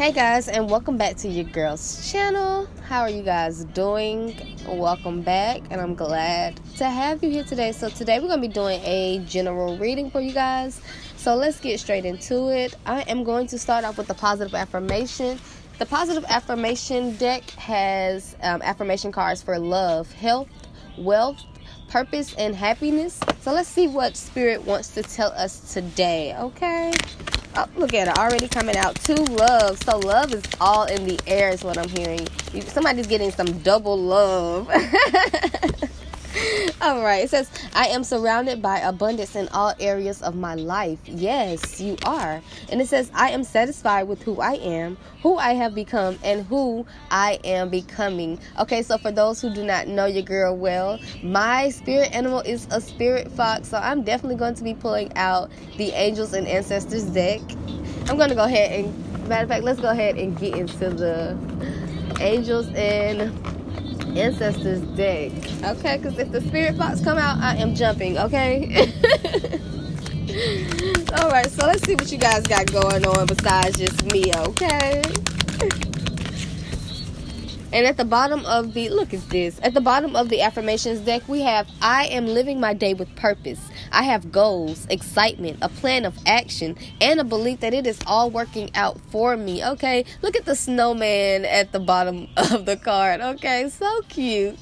Hey guys, and welcome back to your girls' channel. How are you guys doing? Welcome back, and I'm glad to have you here today. So, today we're going to be doing a general reading for you guys. So, let's get straight into it. I am going to start off with the positive affirmation. The positive affirmation deck has um, affirmation cards for love, health, wealth, purpose, and happiness. So, let's see what Spirit wants to tell us today, okay? Oh, look at it already coming out. Two love. So love is all in the air is what I'm hearing. Somebody's getting some double love. all right. It says, I am surrounded by abundance in all areas of my life. Yes, you are. And it says, I am satisfied with who I am, who I have become, and who I am becoming. Okay, so for those who do not know your girl well, my spirit animal is a spirit fox. So I'm definitely going to be pulling out the angels and ancestors deck. I'm going to go ahead and, matter of fact, let's go ahead and get into the angels and ancestors deck. Okay, because if the spirit fox come out, I am jumping. Okay. All right, so let's see what you guys got going on besides just me. Okay. And at the bottom of the look at this. At the bottom of the affirmations deck, we have I am living my day with purpose. I have goals, excitement, a plan of action, and a belief that it is all working out for me. Okay, look at the snowman at the bottom of the card. Okay, so cute.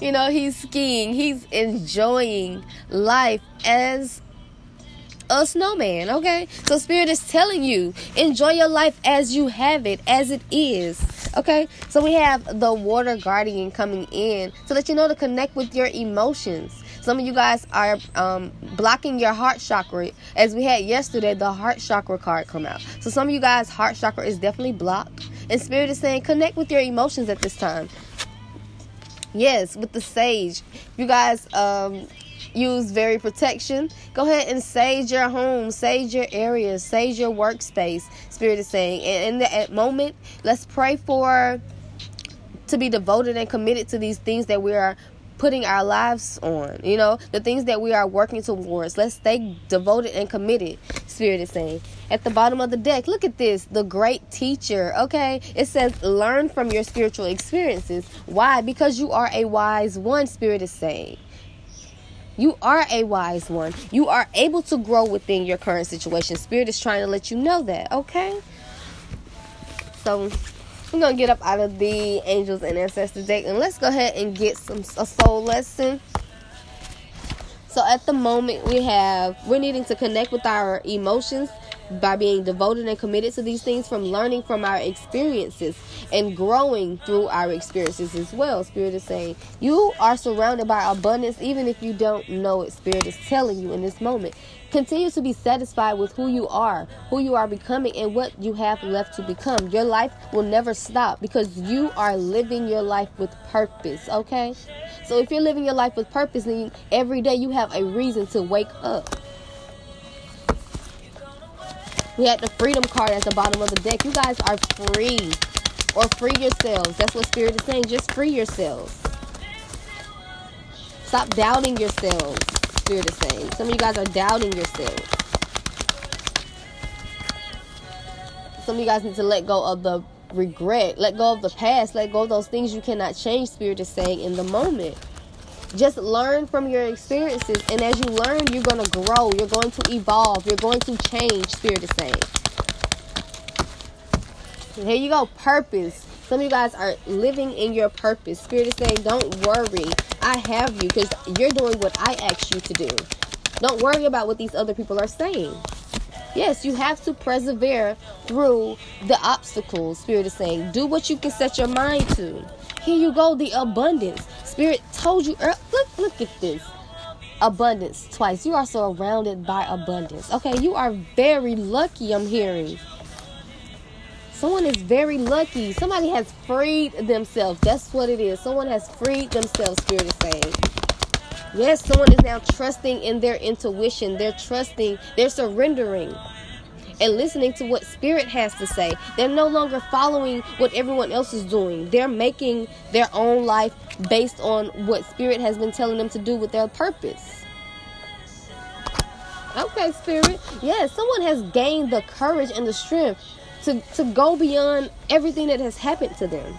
You know, he's skiing, he's enjoying life as a snowman, okay? So spirit is telling you, enjoy your life as you have it, as it is. Okay? So we have the water guardian coming in to let you know to connect with your emotions. Some of you guys are um, blocking your heart chakra. As we had yesterday, the heart chakra card come out. So some of you guys' heart chakra is definitely blocked. And spirit is saying connect with your emotions at this time. Yes, with the sage. You guys um, use very protection, go ahead and sage your home, sage your area, sage your workspace. Spirit is saying, and in that moment, let's pray for to be devoted and committed to these things that we are putting our lives on. You know, the things that we are working towards. Let's stay devoted and committed. Spirit is saying. At the bottom of the deck, look at this. The great teacher. Okay. It says, learn from your spiritual experiences. Why? Because you are a wise one, Spirit is saying. You are a wise one. You are able to grow within your current situation. Spirit is trying to let you know that, okay? So we're gonna get up out of the angels and ancestors deck and let's go ahead and get some a soul lesson. So at the moment we have we're needing to connect with our emotions by being devoted and committed to these things from learning from our experiences and growing through our experiences as well. Spirit is saying you are surrounded by abundance even if you don't know it. Spirit is telling you in this moment. Continue to be satisfied with who you are, who you are becoming, and what you have left to become. Your life will never stop because you are living your life with purpose, okay? So if you're living your life with purpose, then every day you have a reason to wake up. We had the freedom card at the bottom of the deck. You guys are free. Or free yourselves. That's what Spirit is saying. Just free yourselves. Stop doubting yourselves. Spirit is saying. Some of you guys are doubting yourselves. Some of you guys need to let go of the regret. Let go of the past. Let go of those things you cannot change. Spirit is saying in the moment. Just learn from your experiences. And as you learn, you're going to grow. You're going to evolve. You're going to change, Spirit is saying. here you go. Purpose. Some of you guys are living in your purpose. Spirit is saying, don't worry. I have you because you're doing what I asked you to do. Don't worry about what these other people are saying. Yes, you have to persevere through the obstacles, Spirit is saying. Do what you can set your mind to. Here you go, the abundance. Spirit told you, er, look, look at this. Abundance twice. You are surrounded by abundance. Okay, you are very lucky, I'm hearing. Someone is very lucky. Somebody has freed themselves. That's what it is. Someone has freed themselves, Spirit is saying. Yes, someone is now trusting in their intuition. They're trusting, they're surrendering and listening to what spirit has to say. They're no longer following what everyone else is doing. They're making their own life based on what spirit has been telling them to do with their purpose. Okay, spirit. Yes, someone has gained the courage and the strength to, to go beyond everything that has happened to them.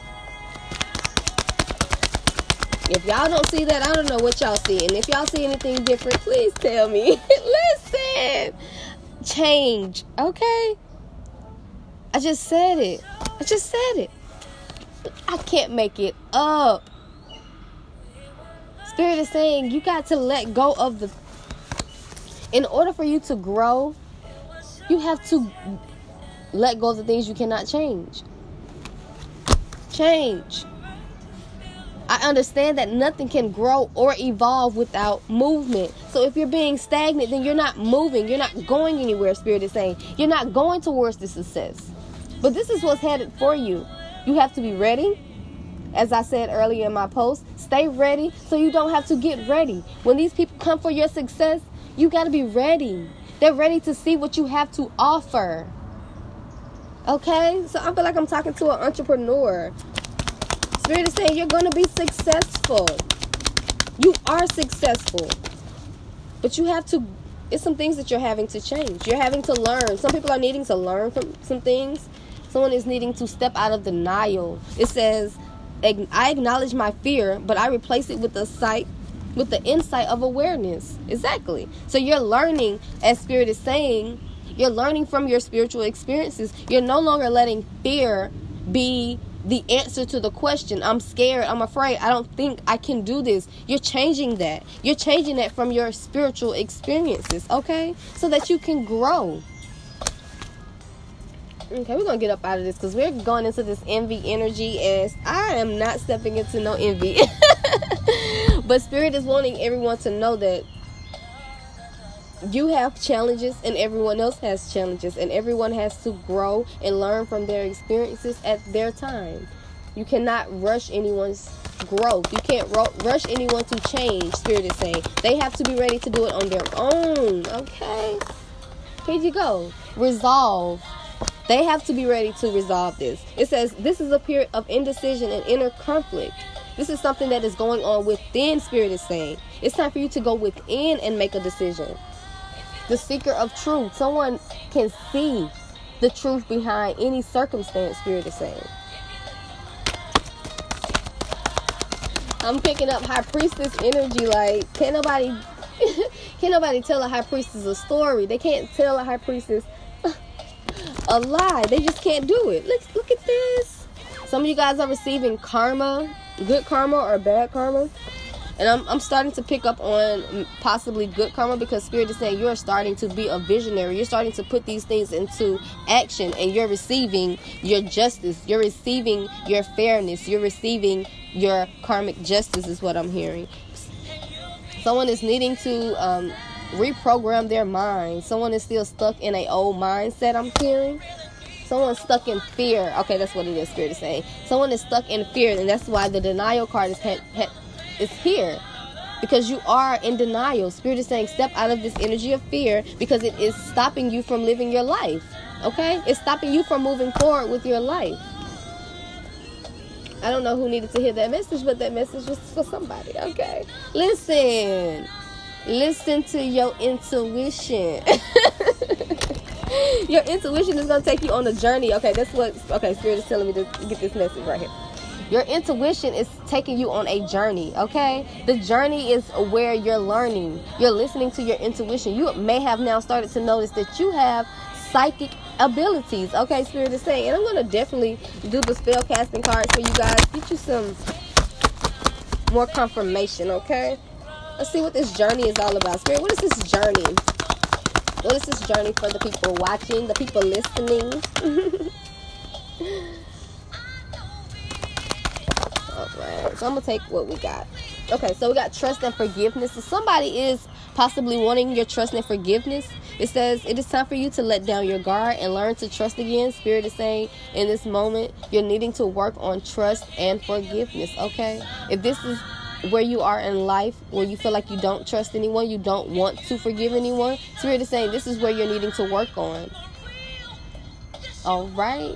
If y'all don't see that, I don't know what y'all see. And if y'all see anything different, please tell me. Listen, change, okay? I just said it. I just said it. I can't make it up. Spirit is saying you got to let go of the. In order for you to grow, you have to let go of the things you cannot change. Change. I understand that nothing can grow or evolve without movement. So if you're being stagnant, then you're not moving. You're not going anywhere, Spirit is saying. You're not going towards the success. But this is what's headed for you. You have to be ready. As I said earlier in my post, stay ready so you don't have to get ready. When these people come for your success, you got to be ready. They're ready to see what you have to offer. Okay? So I feel like I'm talking to an entrepreneur. Spirit is saying you're going to be successful. You are successful. But you have to, it's some things that you're having to change. You're having to learn. Some people are needing to learn from some things. Someone is needing to step out of denial. It says, I acknowledge my fear, but I replace it with the sight with the insight of awareness. Exactly. So you're learning, as Spirit is saying, you're learning from your spiritual experiences. You're no longer letting fear be the answer to the question. I'm scared. I'm afraid. I don't think I can do this. You're changing that. You're changing that from your spiritual experiences, okay? So that you can grow. Okay, we're gonna get up out of this because we're going into this envy energy, and I am not stepping into no envy. but Spirit is wanting everyone to know that you have challenges and everyone else has challenges and everyone has to grow and learn from their experiences at their time. You cannot rush anyone's growth. You can't ru- rush anyone to change spirit is saying. They have to be ready to do it on their own okay? Here you go. Resolve. They have to be ready to resolve this. It says this is a period of indecision and inner conflict. This is something that is going on within spirit is saying. It's time for you to go within and make a decision the seeker of truth. Someone can see the truth behind any circumstance, Spirit is saying. I'm picking up high priestess energy. Like, can't nobody, can't nobody tell a high priestess a story. They can't tell a high priestess a lie. They just can't do it. Look, look at this. Some of you guys are receiving karma, good karma or bad karma. And I'm, I'm starting to pick up on possibly good karma because Spirit is saying you're starting to be a visionary. You're starting to put these things into action and you're receiving your justice. You're receiving your fairness. You're receiving your karmic justice, is what I'm hearing. Someone is needing to um, reprogram their mind. Someone is still stuck in a old mindset, I'm hearing. Someone's stuck in fear. Okay, that's what it is, Spirit is saying. Someone is stuck in fear, and that's why the denial card is is here because you are in denial. Spirit is saying, step out of this energy of fear because it is stopping you from living your life. Okay? It's stopping you from moving forward with your life. I don't know who needed to hear that message, but that message was for somebody. Okay? Listen. Listen to your intuition. your intuition is going to take you on a journey. Okay, that's what, okay, Spirit is telling me to get this message right here. Your intuition is taking you on a journey, okay? The journey is where you're learning. You're listening to your intuition. You may have now started to notice that you have psychic abilities, okay? Spirit is saying, and I'm to definitely do the spell casting cards for you guys. Get you some more confirmation, okay? Let's see what this journey is all about. Spirit, what is this journey? What is this journey for the people watching, the people listening? Right. So I'm gonna take what we got. Okay, so we got trust and forgiveness. So somebody is possibly wanting your trust and forgiveness. It says it is time for you to let down your guard and learn to trust again. Spirit is saying in this moment you're needing to work on trust and forgiveness. Okay, if this is where you are in life, where you feel like you don't trust anyone, you don't want to forgive anyone, Spirit is saying this is where you're needing to work on. All right.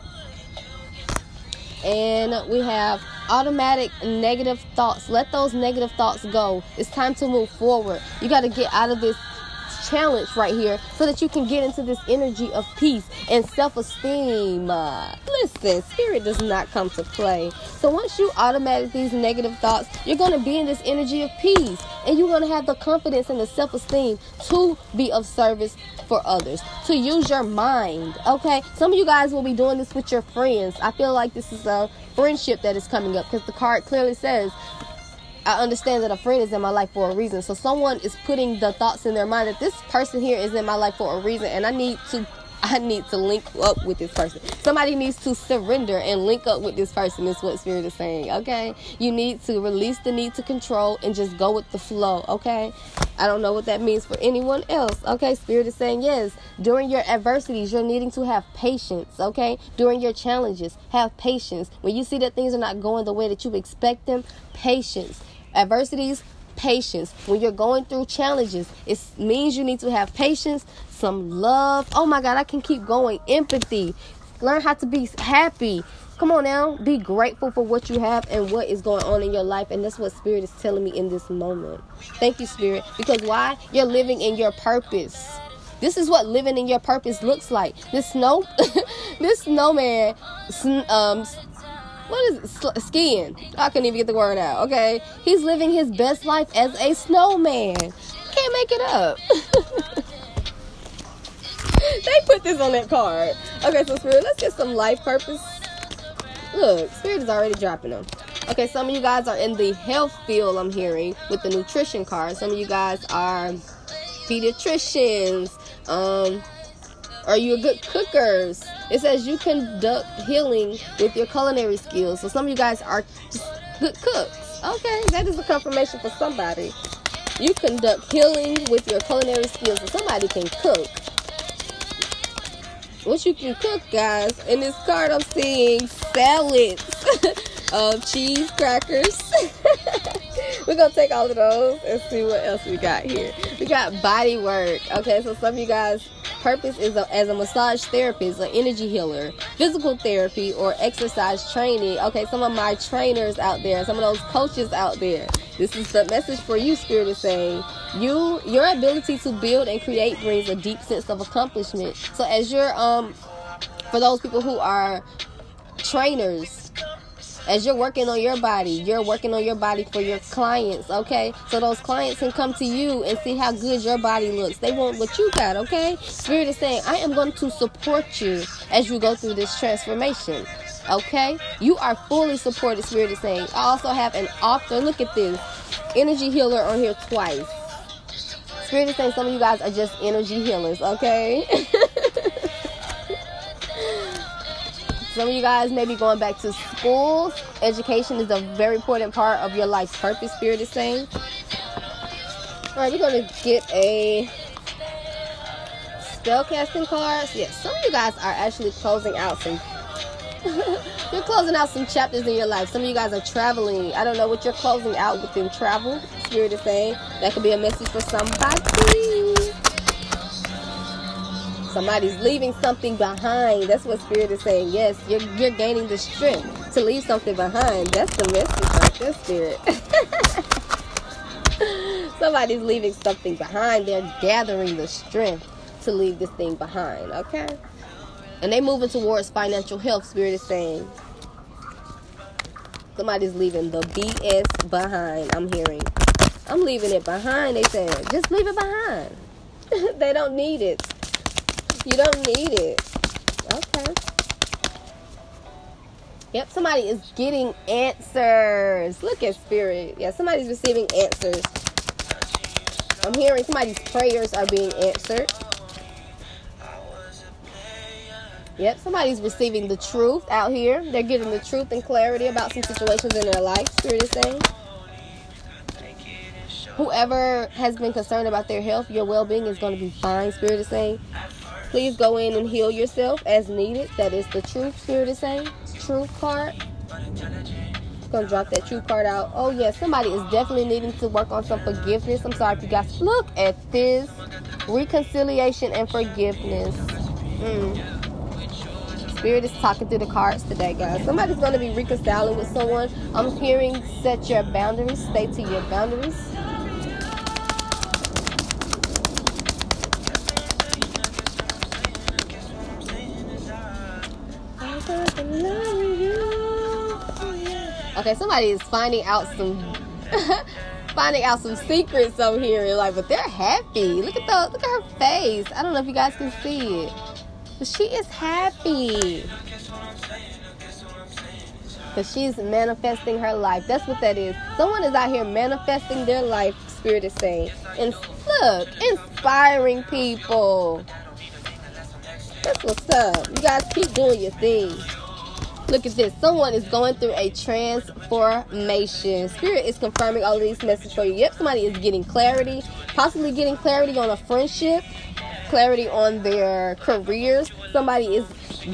And we have automatic negative thoughts. Let those negative thoughts go. It's time to move forward. You got to get out of this challenge right here so that you can get into this energy of peace and self-esteem. Uh, listen, spirit does not come to play. So once you automate these negative thoughts, you're going to be in this energy of peace and you're going to have the confidence and the self-esteem to be of service for others, to use your mind. Okay, some of you guys will be doing this with your friends. I feel like this is a friendship that is coming up because the card clearly says I understand that a friend is in my life for a reason. So someone is putting the thoughts in their mind that this person here is in my life for a reason and I need to I need to link up with this person. Somebody needs to surrender and link up with this person, is what Spirit is saying, okay? You need to release the need to control and just go with the flow, okay? I don't know what that means for anyone else, okay? Spirit is saying, yes, during your adversities, you're needing to have patience, okay? During your challenges, have patience. When you see that things are not going the way that you expect them, patience. Adversities, patience. When you're going through challenges, it means you need to have patience, some love. Oh my God, I can keep going. Empathy. Learn how to be happy. Come on now, be grateful for what you have and what is going on in your life. And that's what Spirit is telling me in this moment. Thank you, Spirit. Because why? You're living in your purpose. This is what living in your purpose looks like. This snow, this snowman, um, what is it? skiing? I couldn't even get the word out. Okay, he's living his best life as a snowman. Can't make it up. they put this on that card. Okay, so Spirit, let's get some life purpose. Look, Spirit is already dropping them. Okay, some of you guys are in the health field, I'm hearing, with the nutrition card. Some of you guys are pediatricians. Um, are you a good cookers? It says you conduct healing with your culinary skills. So some of you guys are good cooks. Okay, that is a confirmation for somebody. You conduct healing with your culinary skills. So somebody can cook. What you can cook, guys? In this card, I'm seeing salads of cheese crackers. We're gonna take all of those and see what else we got here. We got body work. Okay, so some of you guys purpose is a, as a massage therapist, an energy healer, physical therapy, or exercise training. Okay, some of my trainers out there, some of those coaches out there. This is the message for you, Spirit is saying. You, your ability to build and create brings a deep sense of accomplishment. So as you're, um, for those people who are trainers, as you're working on your body, you're working on your body for your clients, okay? So those clients can come to you and see how good your body looks. They want what you got, okay? Spirit is saying, I am going to support you as you go through this transformation. Okay? You are fully supported, Spirit is saying. I also have an author. Look at this. Energy healer on here twice. Spirit is saying some of you guys are just energy healers, okay? Some of you guys may be going back to school. Education is a very important part of your life's purpose, Spirit is saying. All right, we're going to get a spell casting cards. Yes, some of you guys are actually closing out some. you're closing out some chapters in your life. Some of you guys are traveling. I don't know what you're closing out within travel. Spirit is saying that could be a message for somebody. Somebody's leaving something behind. That's what Spirit is saying. Yes, you're, you're gaining the strength to leave something behind. That's the message right there, Spirit. Somebody's leaving something behind. They're gathering the strength to leave this thing behind. Okay? And they moving towards financial health, Spirit is saying. Somebody's leaving the BS behind. I'm hearing. I'm leaving it behind, they said. Just leave it behind. they don't need it. You don't need it. Okay. Yep, somebody is getting answers. Look at spirit. Yeah, somebody's receiving answers. I'm hearing somebody's prayers are being answered. Yep, somebody's receiving the truth out here. They're getting the truth and clarity about some situations in their life, Spirit is saying. Whoever has been concerned about their health, your well being is going to be fine, Spirit is saying. Please go in and heal yourself as needed. That is the truth, Spirit is saying. Truth card. Gonna drop that truth card out. Oh yeah, somebody is definitely needing to work on some forgiveness. I'm sorry if you guys look at this. Reconciliation and forgiveness. Mm. Spirit is talking through the cards today, guys. Somebody's gonna be reconciling with someone. I'm hearing set your boundaries, stay to your boundaries. Okay, somebody is finding out some finding out some secrets over here. Like, but they're happy. Look at the look at her face. I don't know if you guys can see it, but she is happy because she's manifesting her life. That's what that is. Someone is out here manifesting their life. Spirit is saying, and look, inspiring people. That's what's up. You guys keep doing your thing. Look at this. Someone is going through a transformation. Spirit is confirming all of these messages for you. Yep, somebody is getting clarity, possibly getting clarity on a friendship, clarity on their careers. Somebody is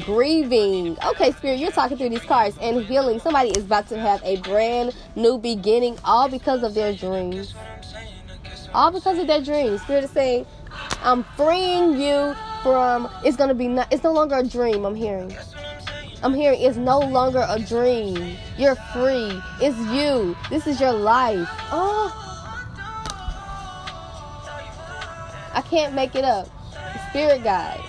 grieving. Okay, Spirit, you're talking through these cards and healing. Somebody is about to have a brand new beginning, all because of their dreams. All because of their dreams. Spirit is saying, I'm freeing you from. It's gonna be. Not, it's no longer a dream. I'm hearing. I'm hearing it's no longer a dream. You're free. It's you. This is your life. Oh. I can't make it up. The Spirit guide.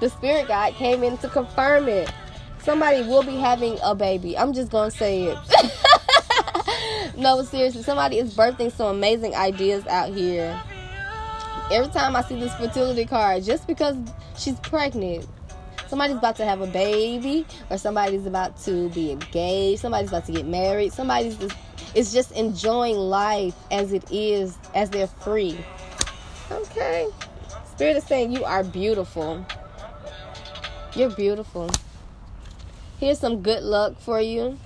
The spirit guide came in to confirm it. Somebody will be having a baby. I'm just gonna say it. no, seriously, somebody is birthing some amazing ideas out here. Every time I see this fertility card, just because she's pregnant, somebody's about to have a baby or somebody's about to be engaged somebody's about to get married somebody's just is just enjoying life as it is as they're free. Okay? Spirit is saying you are beautiful. You're beautiful. Here's some good luck for you.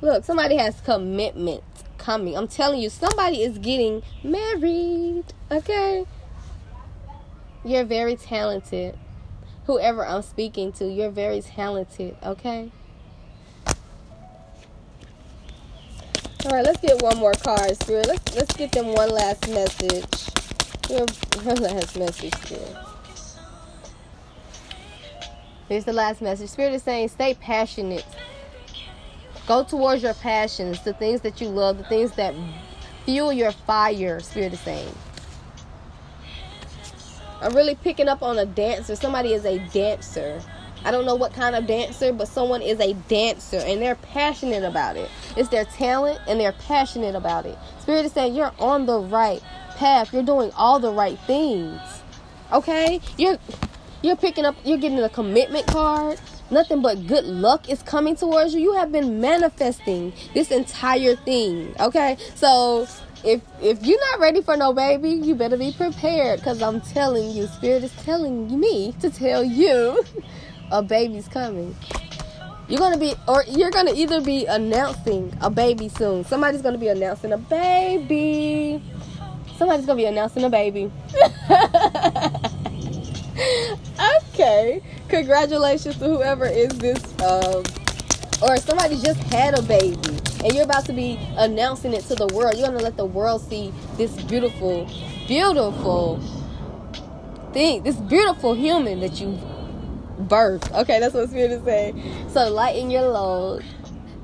Look somebody has commitment coming. I'm telling you somebody is getting married okay? You're very talented whoever I'm speaking to, you're very talented, okay? All right, let's get one more card, Spirit. Let's let's get them one last message. One last message, Spirit. Here's the last message. Spirit is saying, stay passionate. Go towards your passions, the things that you love, the things that fuel your fire. Spirit is saying. I'm really picking up on a dancer. Somebody is a dancer. I don't know what kind of dancer, but someone is a dancer and they're passionate about it. It's their talent and they're passionate about it. Spirit is saying you're on the right path. You're doing all the right things. Okay? You're you're picking up you're getting a commitment card. Nothing but good luck is coming towards you. You have been manifesting this entire thing. Okay? So if if you're not ready for no baby, you better be prepared because I'm telling you, spirit is telling me to tell you a baby's coming. You're gonna be, or you're gonna either be announcing a baby soon. Somebody's gonna be announcing a baby. Somebody's gonna be announcing a baby. okay, congratulations to whoever is this, um, or somebody just had a baby and you're about to be announcing it to the world. You're gonna let the world see this beautiful, beautiful thing, this beautiful human that you birthed. Okay, that's what Spirit is saying. So lighten your load.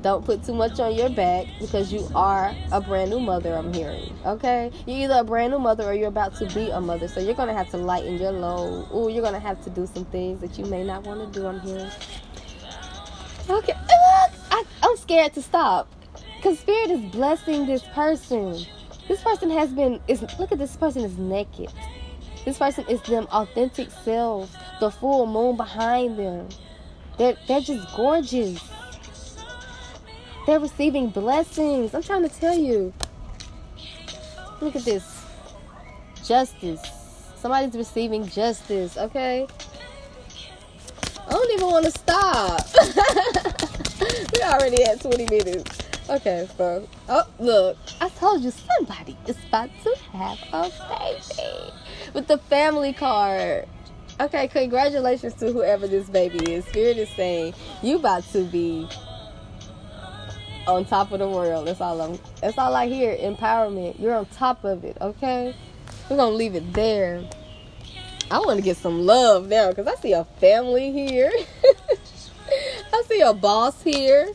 Don't put too much on your back because you are a brand new mother, I'm hearing. Okay? You're either a brand new mother or you're about to be a mother. So you're going to have to lighten your load. Ooh, you're going to have to do some things that you may not want to do, I'm hearing. Okay. I, I'm scared to stop. Because Spirit is blessing this person. This person has been is look at this person is naked. This person is them authentic selves, the full moon behind them. They're they're just gorgeous. They're receiving blessings. I'm trying to tell you. Look at this. Justice. Somebody's receiving justice, okay? I don't even want to stop. we already had 20 minutes. Okay, so oh look, I told you somebody is about to have a baby with the family card. Okay, congratulations to whoever this baby is. Spirit is saying you about to be on top of the world. That's all I'm. That's all I hear. Empowerment. You're on top of it. Okay, we're gonna leave it there. I want to get some love now because I see a family here. I see a boss here.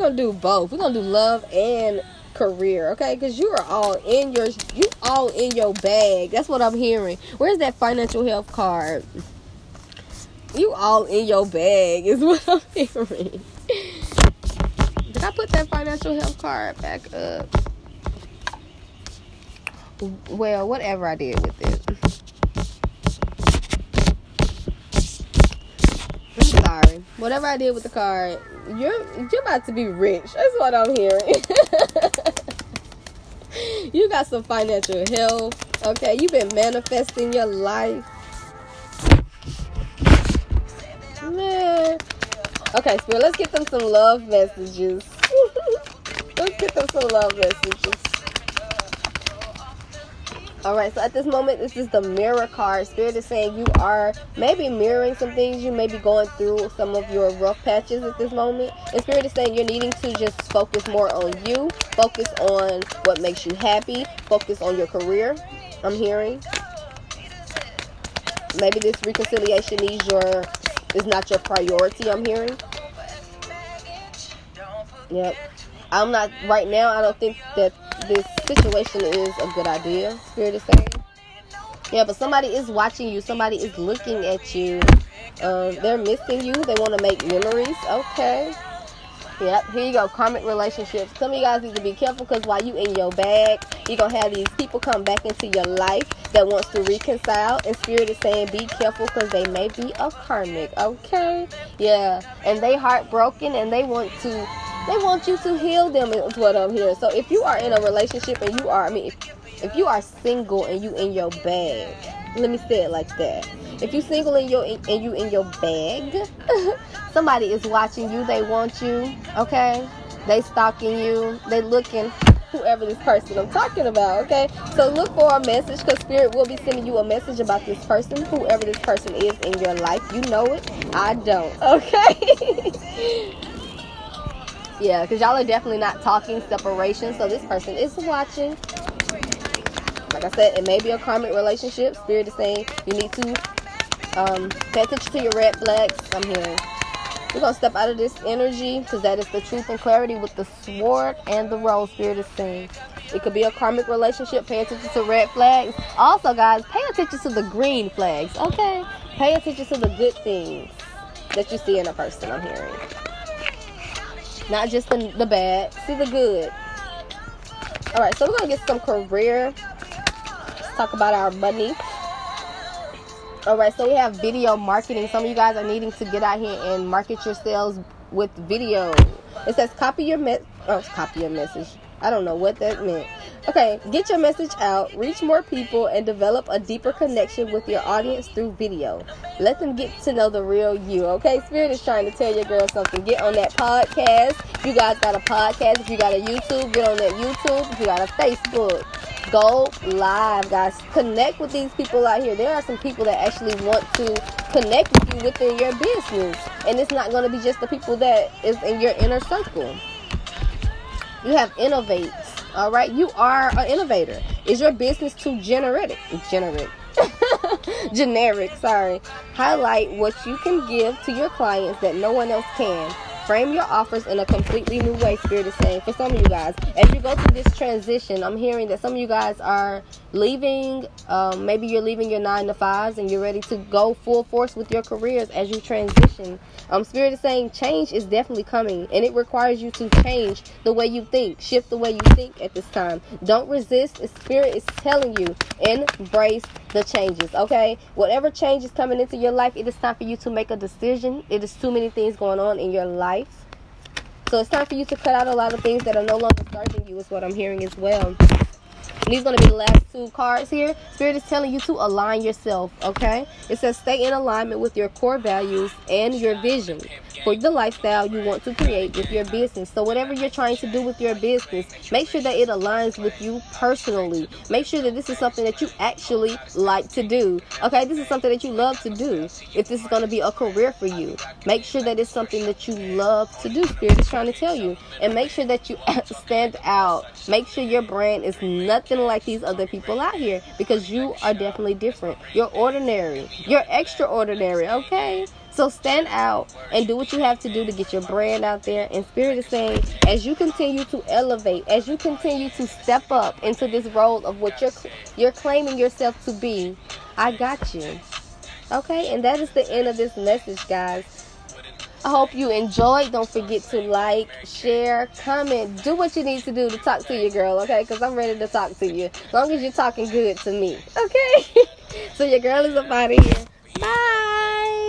We're gonna do both. We're gonna do love and career, okay? Because you are all in your you all in your bag. That's what I'm hearing. Where's that financial health card? You all in your bag is what I'm hearing. Did I put that financial health card back up? Well, whatever I did with it. I'm sorry. Whatever I did with the card, you're you're about to be rich. That's what I'm hearing. you got some financial health. Okay, you've been manifesting your life. Man. Okay, so let's get them some love messages. let's get them some love messages. All right, so at this moment, this is the mirror card. Spirit is saying you are maybe mirroring some things. You may be going through some of your rough patches at this moment. And Spirit is saying you're needing to just focus more on you, focus on what makes you happy, focus on your career. I'm hearing. Maybe this reconciliation needs your is not your priority. I'm hearing. Yep. I'm not right now. I don't think that this situation is a good idea. Spirit is saying. Yeah, but somebody is watching you. Somebody is looking at you. Um, they're missing you. They want to make memories. Okay. Yep, here you go. Karmic relationships. Some of you guys need to be careful because while you in your bag, you're to have these people come back into your life that wants to reconcile. And Spirit is saying be careful because they may be a karmic. Okay? Yeah. And they heartbroken and they want to they want you to heal them is what I'm hearing. So if you are in a relationship and you are I mean if, if you are single and you in your bag, let me say it like that. If you single and you and you in your bag, somebody is watching you. They want you. Okay, they stalking you. They looking. Whoever this person I'm talking about. Okay, so look for a message because spirit will be sending you a message about this person. Whoever this person is in your life, you know it. I don't. Okay. Yeah, because y'all are definitely not talking separation. So this person is watching. Like I said, it may be a karmic relationship. Spirit is saying you need to um, pay attention to your red flags. I'm hearing. We're going to step out of this energy because that is the truth and clarity with the sword and the rose spirit is saying. It could be a karmic relationship. Pay attention to red flags. Also, guys, pay attention to the green flags. Okay? Pay attention to the good things that you see in a person. I'm hearing. Not just the, the bad. See the good. All right, so we're to get some career. Let's talk about our money. All right, so we have video marketing. Some of you guys are needing to get out here and market yourselves with video. It says copy your me- oh, copy your message. I don't know what that meant. Okay, get your message out, reach more people, and develop a deeper connection with your audience through video. Let them get to know the real you. Okay, Spirit is trying to tell your girl something. Get on that podcast. You guys got a podcast, if you got a YouTube, get on that YouTube. If you got a Facebook, go live, guys. Connect with these people out here. There are some people that actually want to connect with you within your business, and it's not going to be just the people that is in your inner circle. You have innovate. All right, you are an innovator. Is your business too generic? Generic. generic, sorry. Highlight what you can give to your clients that no one else can frame your offers in a completely new way spirit is saying for some of you guys. As you go through this transition i'm hearing that some of you guys are leaving um, maybe you're leaving your nine to fives and you're ready to go full force with your careers as you transition. Um, spirit is saying change is definitely coming and it requires you to change the way you think shift the way you think at this time. Don't resist. Spirit is telling you embrace the changes okay? Whatever change is coming into your life it is time for you to make a decision. It is too many things going on in your life. So it's time for you to cut out a lot of things that are no longer serving you, is what I'm hearing as well. These going to be the last two cards here. Spirit is telling you to align yourself, okay? It says stay in alignment with your core values and your vision for the lifestyle you want to create with your business. So whatever you're trying to do with your business, make sure that it aligns with you personally. Make sure that this is something that you actually like to do. Okay, this is something that you love to do. If this is going to be a career for you, make sure that it's something that you love to do. Spirit is trying to tell you. And make sure that you stand out. Make sure your brand is nothing like these other people out here because you are definitely different. You're ordinary. You're extraordinary, okay? So stand out and do what you have to do to get your brand out there. And Spirit is saying, as you continue to elevate, as you continue to step up into this role of what you're you're claiming yourself to be, I got you. Okay, and that is the end of this message, guys. I hope you enjoyed. Don't forget to like, share, comment, do what you need to do to talk to your girl, okay? Because I'm ready to talk to you. As long as you're talking good to me, okay? so your girl is up out of here. Bye.